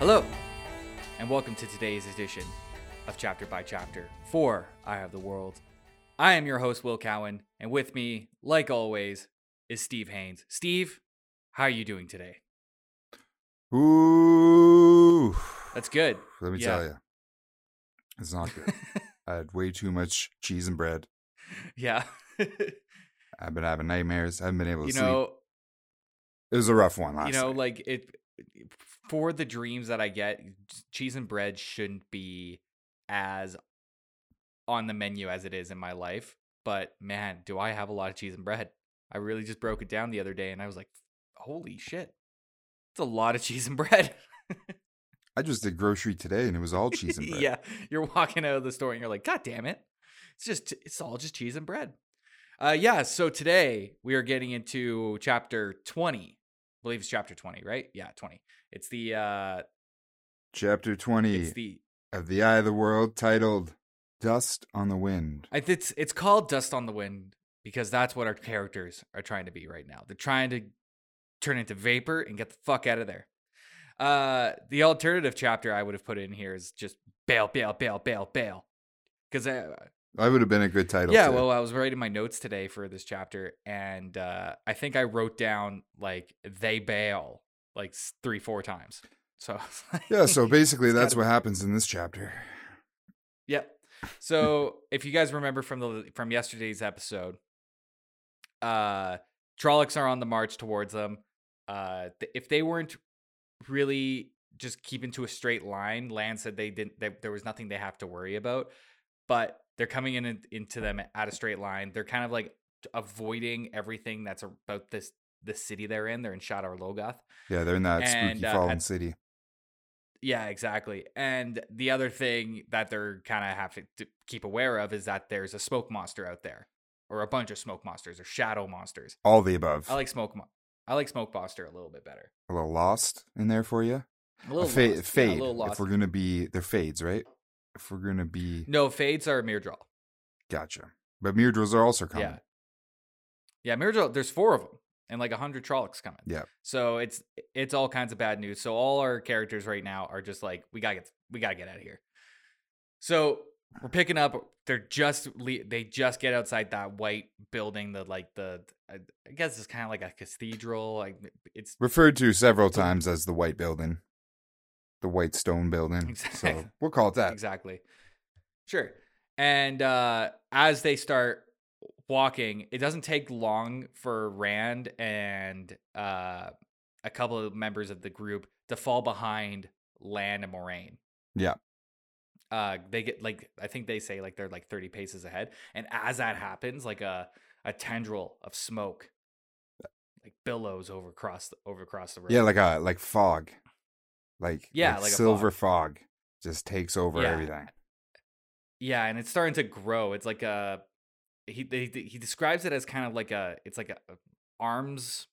Hello, and welcome to today's edition of Chapter by Chapter for Eye of the World. I am your host, Will Cowan, and with me, like always, is Steve Haynes. Steve, how are you doing today? Ooh. That's good. Let me Yeah. tell you, it's not good. I had way too much cheese and bread. Yeah. I've been having nightmares. I haven't been able to you sleep. know, it was a rough one last you know, night. like it for the dreams that I get, cheese and bread shouldn't be as on the menu as it is in my life. But man, do I have a lot of cheese and bread. I really just broke it down the other day and I was like, holy shit. It's a lot of cheese and bread. I just did grocery today, and it was all cheese and bread. yeah. You're walking out of the store and you're like, God damn it. It's just it's all just cheese and bread. Uh yeah, so today we are getting into chapter 20. I believe it's chapter 20, right? Yeah, 20. It's the uh Chapter twenty it's the of the Eye of the World, titled "Dust on the Wind." It's it's called Dust on the Wind because that's what our characters are trying to be right now. They're trying to turn into vapor and get the fuck out of there. Uh the alternative chapter I would have put in here is just bail, bail, bail, bail, bail. Because I, would have been a good title. yeah, too. well, I was writing my notes today for this chapter, and uh, I think I wrote down like they bail like three, four times. So like- yeah. So basically, that's gotta- what happens in this chapter. Yep. So if you guys remember from the from yesterday's episode, uh Trollocs are on the march towards them. Uh th- if they weren't really just keeping to a straight line, Lan said they didn't they, there was nothing they have to worry about. But they're coming in into them at a straight line. They're kind of like avoiding everything that's about this the city they're in. They're in Shadar Logoth. Yeah, they're in that And, spooky uh, fallen at- city. Yeah, exactly. And the other thing that they're kind of have to, to keep aware of is that there's a smoke monster out there, or a bunch of smoke monsters, or shadow monsters. All the above. I like smoke. Mo- I like smoke monster a little bit better. a little lost in there for you. A little a fa- lost. Yeah, fade. a little lost. if we're gonna be, they're fades, right? If we're gonna be, No, fades are Myrddraal. gotcha. But Myrdrills are also coming. Yeah. Yeah, Myrddraal. There's four of them, and like a hundred Trollocs coming. Yeah. So it's it's all kinds of bad news. So all our characters right now are just like we gotta get we gotta get out of here. So we're picking up. They're just they just get outside that white building. The like the I I guess it's kind of like a cathedral. Like it's Referred to several times as the White Building, the White Stone Building. Exactly. So we'll call it that. exactly sure. And uh as they start walking, it doesn't take long for Rand and uh a couple of members of the group to fall behind Lan and Moiraine. Yeah. Uh they get like I think they say like they're like 30 paces ahead. And as that happens, like a a tendril of smoke like billows over across the over across the road. Yeah, like a like fog, like Yeah, like a silver fog. just takes over Yeah. everything. Yeah, and it's starting to grow. It's like a he they, he describes it as kind of like a it's like a, a arms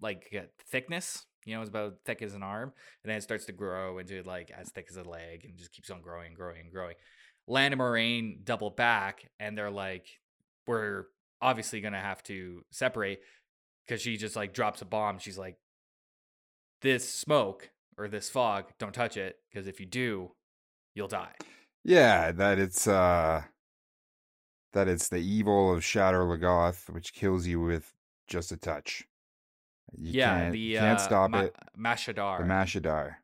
like a thickness. You know, it's about thick as an arm, and then it starts to grow into like as thick as a leg, and just keeps on growing, and growing, and growing. Lan and Moiraine double back, and they're like, "We're obviously gonna have to separate," because she just like drops a bomb. She's like, "This smoke or this fog, don't touch it, because if you do, you'll die." Yeah, that it's uh that it's the evil of Shadar Logoth, which kills you with just a touch. You yeah, can't, the you can't uh, stop Ma- it. Mashadar. The Mashadar.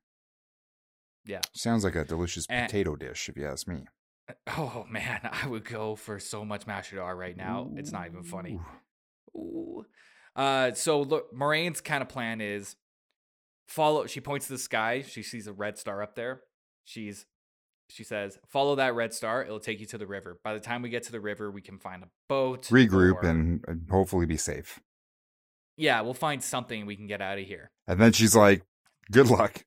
Yeah. Sounds like a delicious And- potato dish, if you ask me. oh man, I would go for so much Mashadar right now. It's not even funny. Ooh. Ooh. Uh, so look, Moiraine's kind of plan is follow. She points to the sky. She sees a red star up there. She's she says, "Follow that red star. It'll take you to the river. By the time we get to the river, we can find a boat, Regroup or- and, and hopefully be safe. yeah, we'll find something. We can get out of here." And then she's like, "Good luck."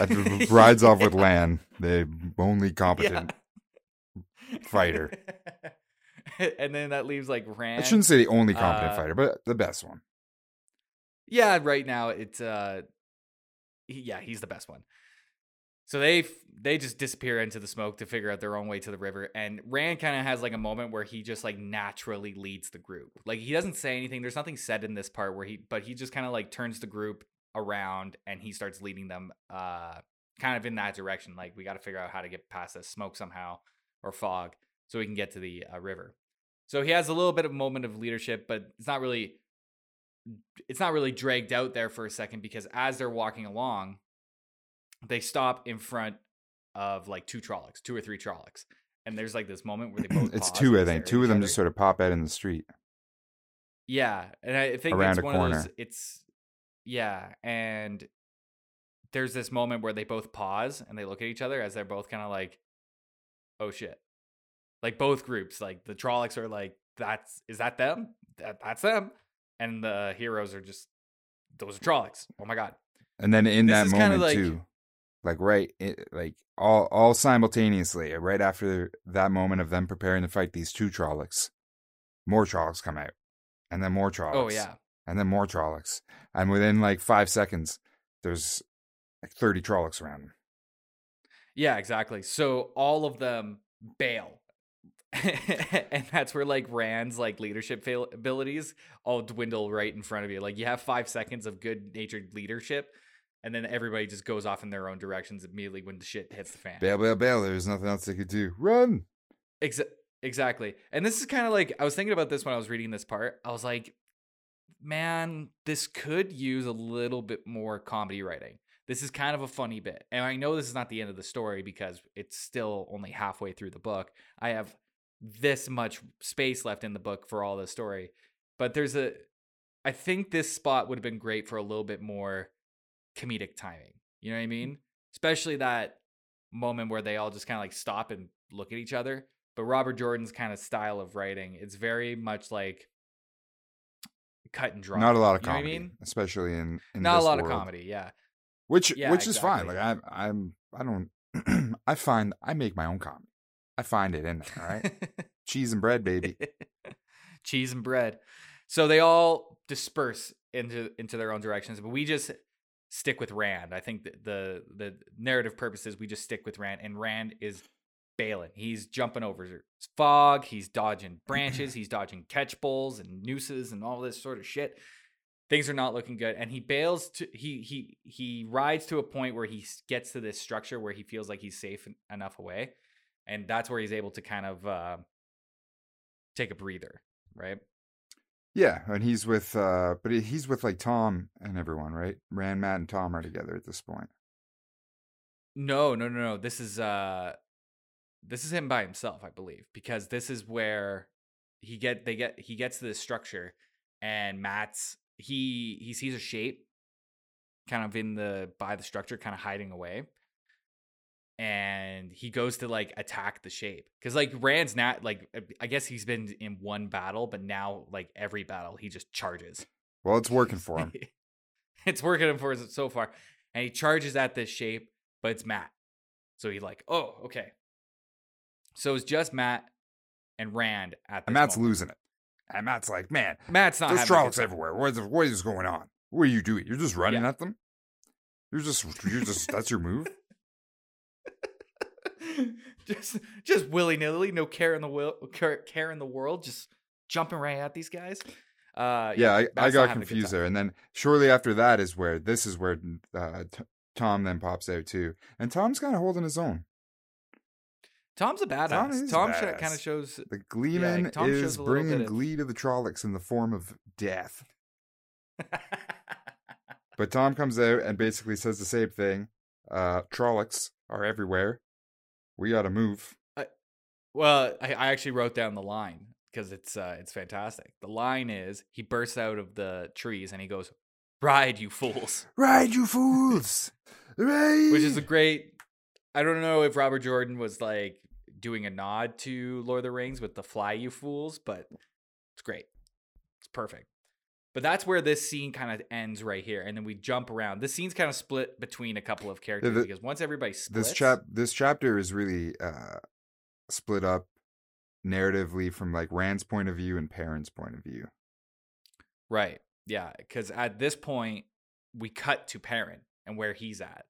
And rides off with Lan, the only competent. fighter. and then that leaves like Rand. I shouldn't say the only competent uh, fighter, but the best one. Yeah, right now it's uh he- yeah, he's the best one. So they they just disappear into the smoke to figure out their own way to the river and Rand kind of has like a moment where he just like naturally leads the group. Like he doesn't say anything. There's nothing said in this part where he but he just kind of like turns the group around and he starts leading them uh kind of in that direction like we got to figure out how to get past this smoke somehow or fog so we can get to the uh, river so he has a little bit of moment of leadership but it's not really it's not really dragged out there for a second because as they're walking along they stop in front of like two Trollocs, two or three Trollocs. And there's like this moment where they both it's two, I think. Two of them each just sort of pop out in the street. Yeah, and I think Around it's a one of those. corner. It's yeah, and there's this moment where they both pause and they look at each other as they're both kind of like, "Oh shit!" Like both groups, like the Trollocs are like, "That's is that them? That that's them," and the heroes are just, "Those are Trollocs." Oh my god! And then in This that moment like- too, like right, it, like all all simultaneously, uh, right after that moment of them preparing to fight these two Trollocs, more Trollocs come out, and then more oh, Trollocs. Oh yeah, and then more Trollocs, and within like five seconds, there's like thirty Trollocs around them. Yeah, exactly. So all of them bail. and that's where like Rand's like leadership fail- abilities all dwindle right in front of you. Like you have 5 seconds of good-natured leadership and then everybody just goes off in their own directions immediately when the shit hits the fan. Bail, bail, bail. There's nothing else they could do. Run. Exa- exactly. And this is kind of like I was thinking about this when I was reading this part. I was like, man, this could use a little bit more comedy writing. This is kind of a funny bit. And I know this is not the end of the story because it's still only halfway through the book. I have this much space left in the book for all the story. But there's a I think this spot would have been great for a little bit more comedic timing. You know what I mm. mean? Especially that moment where they all just kind of like stop and look at each other. But Robert Jordan's kind of style of writing, it's very much like cut and dry. Not a lot of You know what I comedy, mean? especially in, in Not a lot world. of comedy, yeah. which Yeah, which is fine. Like I'm I'm I don't I find I make my own comedy. I find it in there. All right, cheese and bread, baby. cheese and bread. So they all disperse into into their own directions, but we just stick with Rand. I think the the, the narrative purpose is we just stick with Rand, and Rand is bailing. He's jumping over fog. He's dodging branches. he's dodging catch bowls and nooses and all this sort of shit. Things are not looking good, and he bails to he he he rides to a point where he gets to this structure where he feels like he's safe enough away, and that's where he's able to kind of uh, take a breather, right? Yeah, and he's with uh but he's with like Thom and everyone, right? Rand, Mat, and Tom are together at this point. No, no, no, no. This is uh this is him by himself, I believe, because this is where he get they get he gets to this structure and Mat's he he sees a shape kind of in the by the structure kind of hiding away. And he goes to like attack the shape cuz like Rand's not like uh, I guess he's been in one battle, but now like every battle he just charges. Well, it's working for him. it's working for us so far. And he charges at this shape, but it's Mat. So he's like, oh, okay. So it's just Mat and Rand at And Mat's moment. losing it. And Mat's like, man, Mat's not there's having a good Trollocs everywhere. What is, what is going on? What are you doing? You're just running Yeah. at them? You're just you're just that's your move? just just willy nilly, no care in the will, care, care in the world, just jumping right at these guys. Uh, Yeah, I, I got having a good confused there. And then shortly after that is where this is where uh, T- Thom then pops out too. And Thom's kind of holding his own. Thom's a badass. Thom Thom, kind of shows. The Gleeman Thom shows is bringing bit of- glee to the Trollocs in the form of death. But Thom comes out and basically says the same thing. Uh, Trollocs are everywhere. We got to move. Well, I, I actually wrote down the line because it's uh, it's fantastic. The line is he bursts out of the trees and he goes, "Ride, you fools," Ride, you fools! Ride! which is a great. I don't know if Robert Jordan was like doing a nod to Lord of the Rings with the "Fly, you fools," but it's great. It's perfect. But that's where this scene kind of ends right here, and then we jump around. This scene's kind of split between a couple of characters the- because once everybody splits, this chap this chapter is really uh split up narratively from like Rand's point of view and Perrin's point of view. Right. Yeah. Because at this point, we cut to Perrin and where he's at.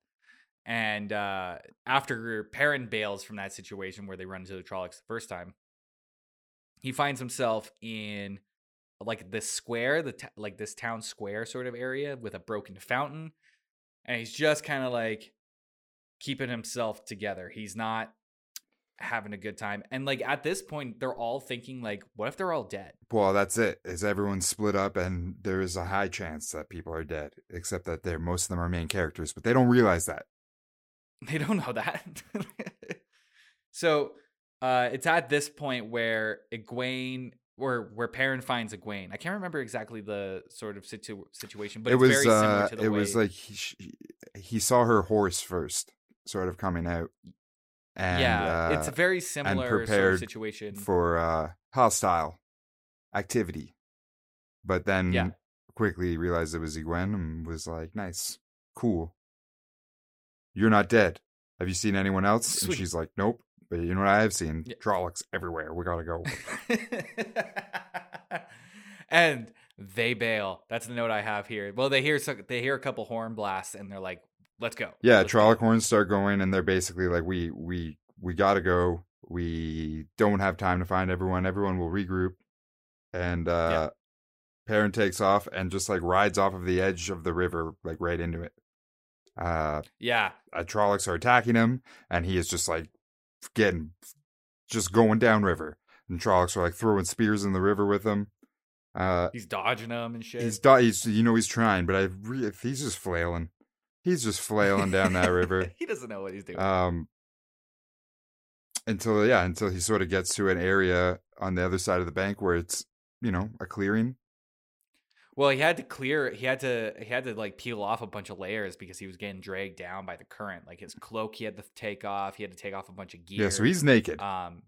And uh, after Perrin bails from that situation where they run into the Trollocs the first time, he finds himself in like this square, the t- like this town square sort of area with a broken fountain, and he's just kind of like keeping himself together. He's not having a good time. And like at this point, they're all thinking like, what if they're all dead? Well, that's it. Is everyone split up, and there is a high chance that people are dead, except that they're most of them are main characters, but they don't realize that. They don't know that. so uh, it's at this point where Egwene, where where Perrin finds Egwene. I can't remember exactly the sort of situ- situation, but it it's was very similar uh, to the it way. was like he, he saw her horse first, sort of coming out, and yeah, uh, it's a very similar sort of situation. for uh, hostile activity, but then Yeah. quickly realized it was Egwene and was like, "Nice, cool. You're not dead. Have you seen anyone else?" Sweet. And she's like, "Nope." But you know what I have seen? Yeah. Trollocs everywhere. We gotta go. and they bail. That's the note I have here. Well, they hear some, they hear a couple horn blasts, and they're like, "Let's go." Yeah, Let's go." Trolloc horns start going, and they're basically like, "We we we gotta go. We don't have time to find everyone. Everyone will regroup." And uh Perrin takes off and just like rides off of the edge of the river, like right into it. Uh, Yeah, uh Trollocs are attacking him, and he is just like getting just going downriver. And Trollocs are like throwing spears in the river with him. Uh, he's dodging them and shit. he's, do- he's you know he's trying, but I re- he's just flailing. He's just flailing down that river. he doesn't know what he's doing. um until yeah until he sort of gets to an area on the other side of the bank where it's you know a clearing well, he had to clear. He had to. He had to like peel off a bunch of layers because he was getting dragged down by the current. Like his cloak, he had to take off. He had to take off a bunch of gear. yeah so he's naked Um,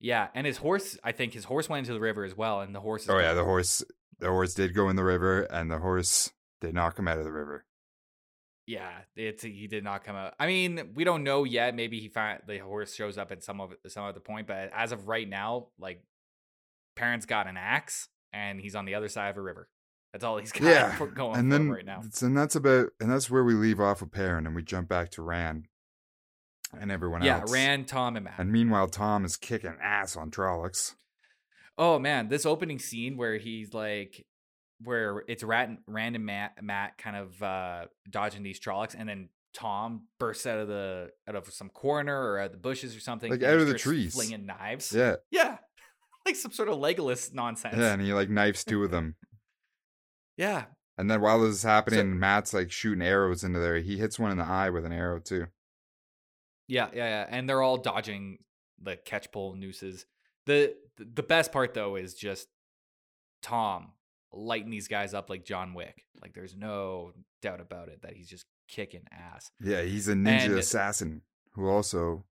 yeah, and his horse. I think his horse went into the river as well, and the horse. Is oh yeah the horse the horse did go in the river and the horse did not come out of the river Yeah, it's he did not come out. I mean, we don't know yet. Maybe he find the horse shows up at some of some other point, but as of right now, like Perrin's got an axe and he's on the other side of a river. That's all he's got yeah going and for then right now. and that's about and that's where we leave off with Perrin and we jump back to Rand and everyone Yeah, else Yeah, Rand, Thom, and Mat. and meanwhile Thom is kicking ass on Trollocs oh man, this opening scene where he's like, where it's Rat, Rand and Mat, Mat kind of uh, dodging these Trollocs, and then Thom bursts out of the out of some corner or out of the bushes or something, Like, out of the trees. flinging knives. yeah Yeah. Like some sort of Legolas nonsense. yeah and he like knifes two of them Yeah. And then while this is happening, Mat's like shooting arrows into there. He hits one in the eye with an arrow too. Yeah, yeah, yeah. And they're all dodging the catch pole nooses. The the best part though is just Thom lighting these guys up like John Wick. Like there's no doubt about it that he's just kicking ass. Yeah, he's a ninja And- assassin who also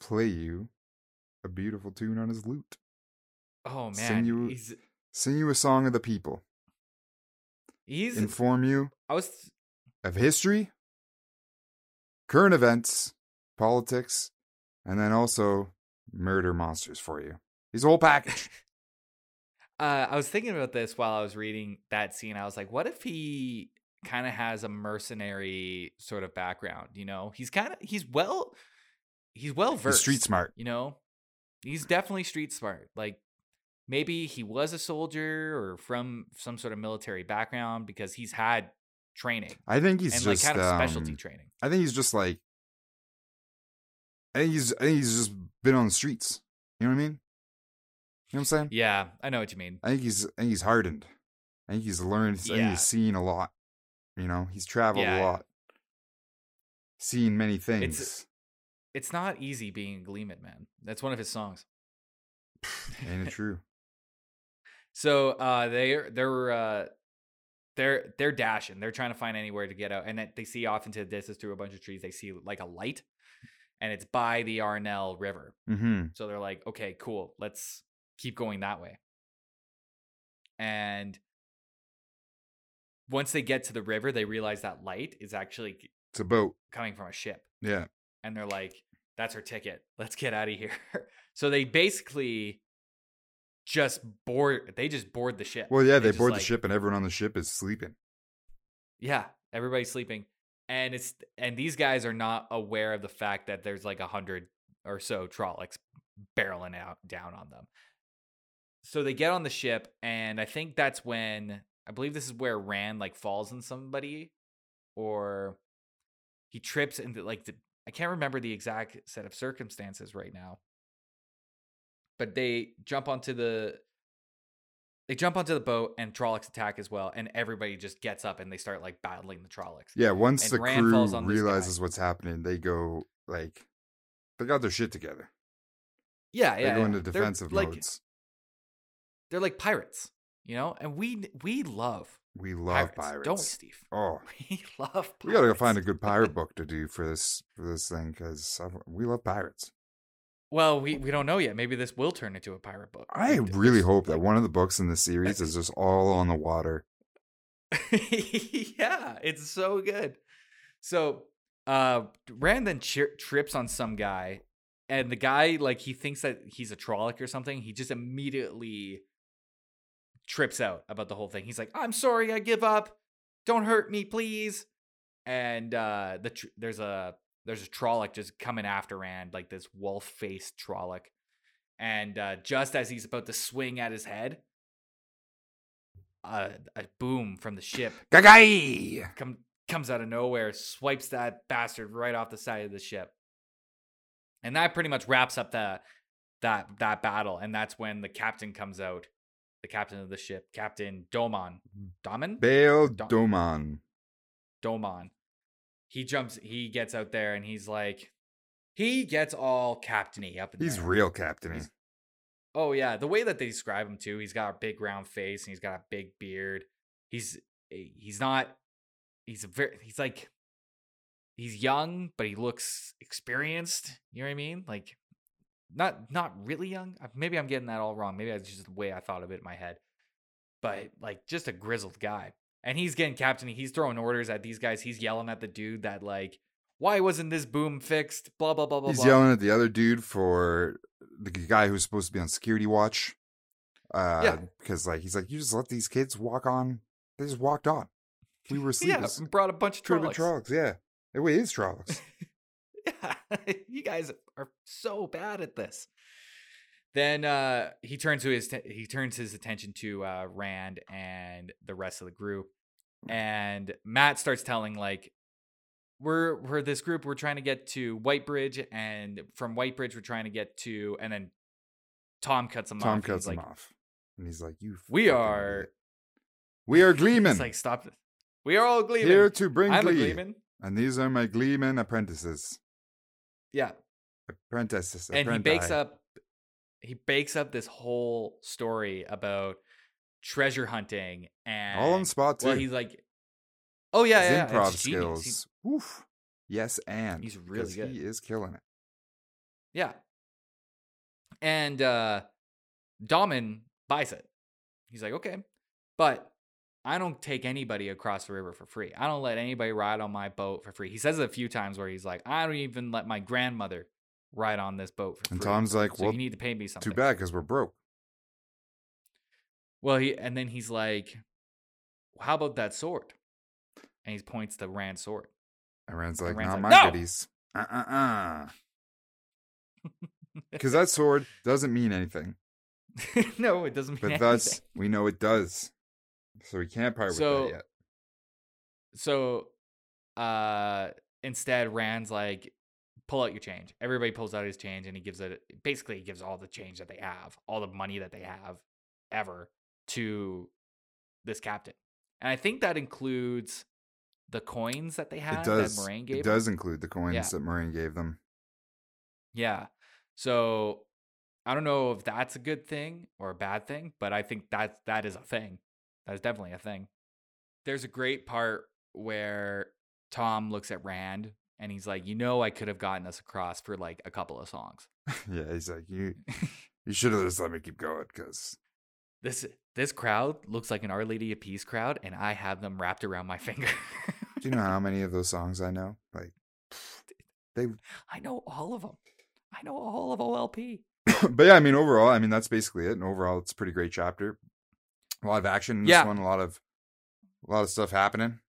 play you a beautiful tune on his lute. Oh man. He's Sing you a song of the people. He's Inform you I was of history, current events, politics, and then also murder monsters for you. He's a whole package. uh I was thinking about this while I was reading that scene. I was like, what if he kind of has a mercenary sort of background, you know? He's kind of he's well he's well versed. street smart. you know he's definitely street smart like maybe he was a soldier or from some sort of military background because he's had training I think he's and just like kind of specialty um, training I think he's just like I think he's I think he's just been on the streets. You know what I mean? You know what I'm saying? yeah i know what you mean I think he's I think he's hardened. I think he's learned I think Yeah. he's seen a lot. You know, he's traveled Yeah. a lot. Seen many things. it's not easy being a gleeman man that's one of his songs Ain't it true? So uh they're they're uh they're they're dashing they're trying to find anywhere to get out and they see off into the distance through a bunch of trees they see like a light and it's by the Arinelle river Mm-hmm. So they're like, okay, cool, let's keep going that way. And once they get to the river, they realize that light is actually It's a boat. coming from a ship. Yeah. And they're like, that's our ticket. Let's get out of here. so they basically just board they just board the ship. Well, yeah, they just, board like- the ship and everyone on the ship is sleeping. Yeah, everybody's sleeping. And it's and these guys are not aware of the fact that there's like a hundred or so Trollocs barreling out down on them. so they get on the ship, and I think that's when I believe this is where Rand like falls on somebody, or he trips into like the, I can't remember the exact set of circumstances right now. But they jump onto the they jump onto the boat and Trollocs attack as well, and everybody just gets up and they start like battling the Trollocs. Yeah, once And the Rand crew falls on this guy. realizes what's happening, they go like they got their shit together. Yeah, yeah. They go yeah. into They're, defensive like, modes. They're like pirates, you know, and we we love We love pirates, pirates. don't we, Steve? Oh, We love. Pirates. we gotta go find a good pirate book to do for this for this thing because we love pirates. Well, we, we don't know yet. Maybe this will turn into a pirate book. I Like, really hope that one of the books in the series is just all on the water. yeah, it's so good. So, uh, Rand then tri- trips on some guy, and the guy like he thinks that he's a Trolloc or something. He just immediately trips out about the whole thing. He's like, "I'm sorry, I give up. Don't hurt me, please." And uh, the tr- there's a there's a Trolloc just coming after Rand, like this wolf faced Trolloc. And uh, just as he's about to swing at his head, a, a boom from the ship Gagai! come, comes out of nowhere, swipes that bastard right off the side of the ship. And that pretty much wraps up the that that battle. And that's when the captain comes out, the captain of the ship, Captain Domon. Domon? Bail Dom- Doman. He jumps, he gets out there and he's like, he gets all captainy up in He's there. real captainy. He's- Oh yeah, the way that they describe him too, he's got a big round face and he's got a big beard. He's eh, he's not he's a very he's like he's young, but he looks experienced. You know what I mean? Like not not really young. Uh, Maybe I'm getting that all wrong. Maybe that's just the way I thought of it in my head. But like just a grizzled guy. And he's getting captain. He's throwing orders at these guys. He's yelling at the dude that like, why wasn't this boom fixed? Blah blah blah blah. He's blah. yelling at the other dude for the guy who's supposed to be on security watch. Uh, Yeah. Because like he's like, you just let these kids walk on. They just walked on. We were asleep. Yeah, brought a bunch of Could have been Trollocs. Trollocs. Yeah. It is Trollocs. Yeah, you guys are so bad at this. Then uh, he turns to his he turns his attention to uh, Rand and the rest of the group, and Mat starts telling like, "We're we're this group. We're trying to get to Whitebridge, and from Whitebridge, we're trying to get to." And then Thom cuts him off. Thom cuts him like, off. And he's like, you We are. idiot. We are Gleemen. Like, "Stop! We are all Gleeman. Here to bring I'm a glee. Gleeman." And these are my Gleeman apprentices. Yeah, Apprentices. and he bakes up he bakes up this whole story about treasure hunting and all on spot too. well he's like oh yeah yeah, yeah, improv skills. Oof. Yes, and He's really good. He is killing it. yeah and uh Daman buys it he's like okay but I don't take anybody across the river for free. I don't let anybody ride on my boat for free. He says it a few times where he's like, I don't even let my grandmother ride on this boat for And free. Thom's like, so well, you need to pay me something. too bad because we're broke. Well, he and then he's like, "How about that sword?" And he points to Rand's sword. And Rand's And like, Rand's not like, my "No!" goodies. Uh uh uh. Because that sword doesn't mean anything. no, it doesn't mean But anything. thus, we know it does. So we can't part So- with that yet. So, uh, instead, Rand's like, "Pull out your change." Everybody pulls out his change, and he gives it. Basically, he gives all the change that they have, all the money that they have, ever, to this captain. And I think that includes the coins that they have It does. that Moiraine gave. It them. does include the coins Yeah. that Moiraine gave them. Yeah. So I don't know if that's a good thing or a bad thing, but I think that that is a thing. That is definitely a thing. There's a great part where Thom looks at Rand and he's like, "You know, I could have gotten us across for like a couple of songs. yeah, he's like, you you should have just let me keep going because this this crowd looks like an Our Lady of Peace crowd, and I have them wrapped around my finger. do you know how many of those songs I know? Like, they I know all of them. I know all of OLP. but yeah, I mean, overall, I mean, that's basically it. And overall, it's a pretty great chapter. A lot of action in this Yeah. one. A lot of, a lot of stuff happening,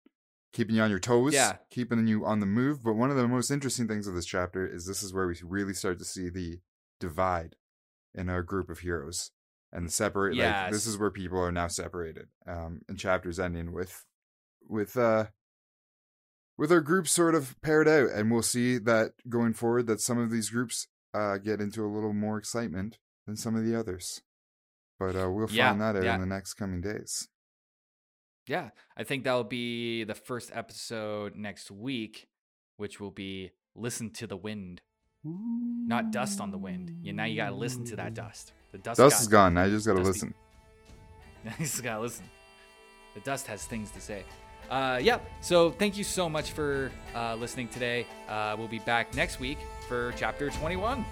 keeping you on your toes. Yeah. keeping you on the move. But one of the most interesting things of this chapter is this is where we really start to see the divide in our group of heroes. And separate. Yes. Like this is where people are now separated. Um, and chapters ending with with uh with our groups sort of paired out, and we'll see that going forward that some of these groups uh get into a little more excitement than some of the others. But uh, we'll Yeah, find that out yeah. in the next coming days. Yeah, I think that'll be the first episode next week, which will be "Listen to the Wind," not "Dust on the Wind." Yeah, now you gotta listen to that dust. The dust. Dust is gone. I just gotta Dusty. listen. you just gotta listen. The dust has things to say. Uh, yeah. So thank you so much for uh, listening today. Uh, we'll be back next week for chapter 21.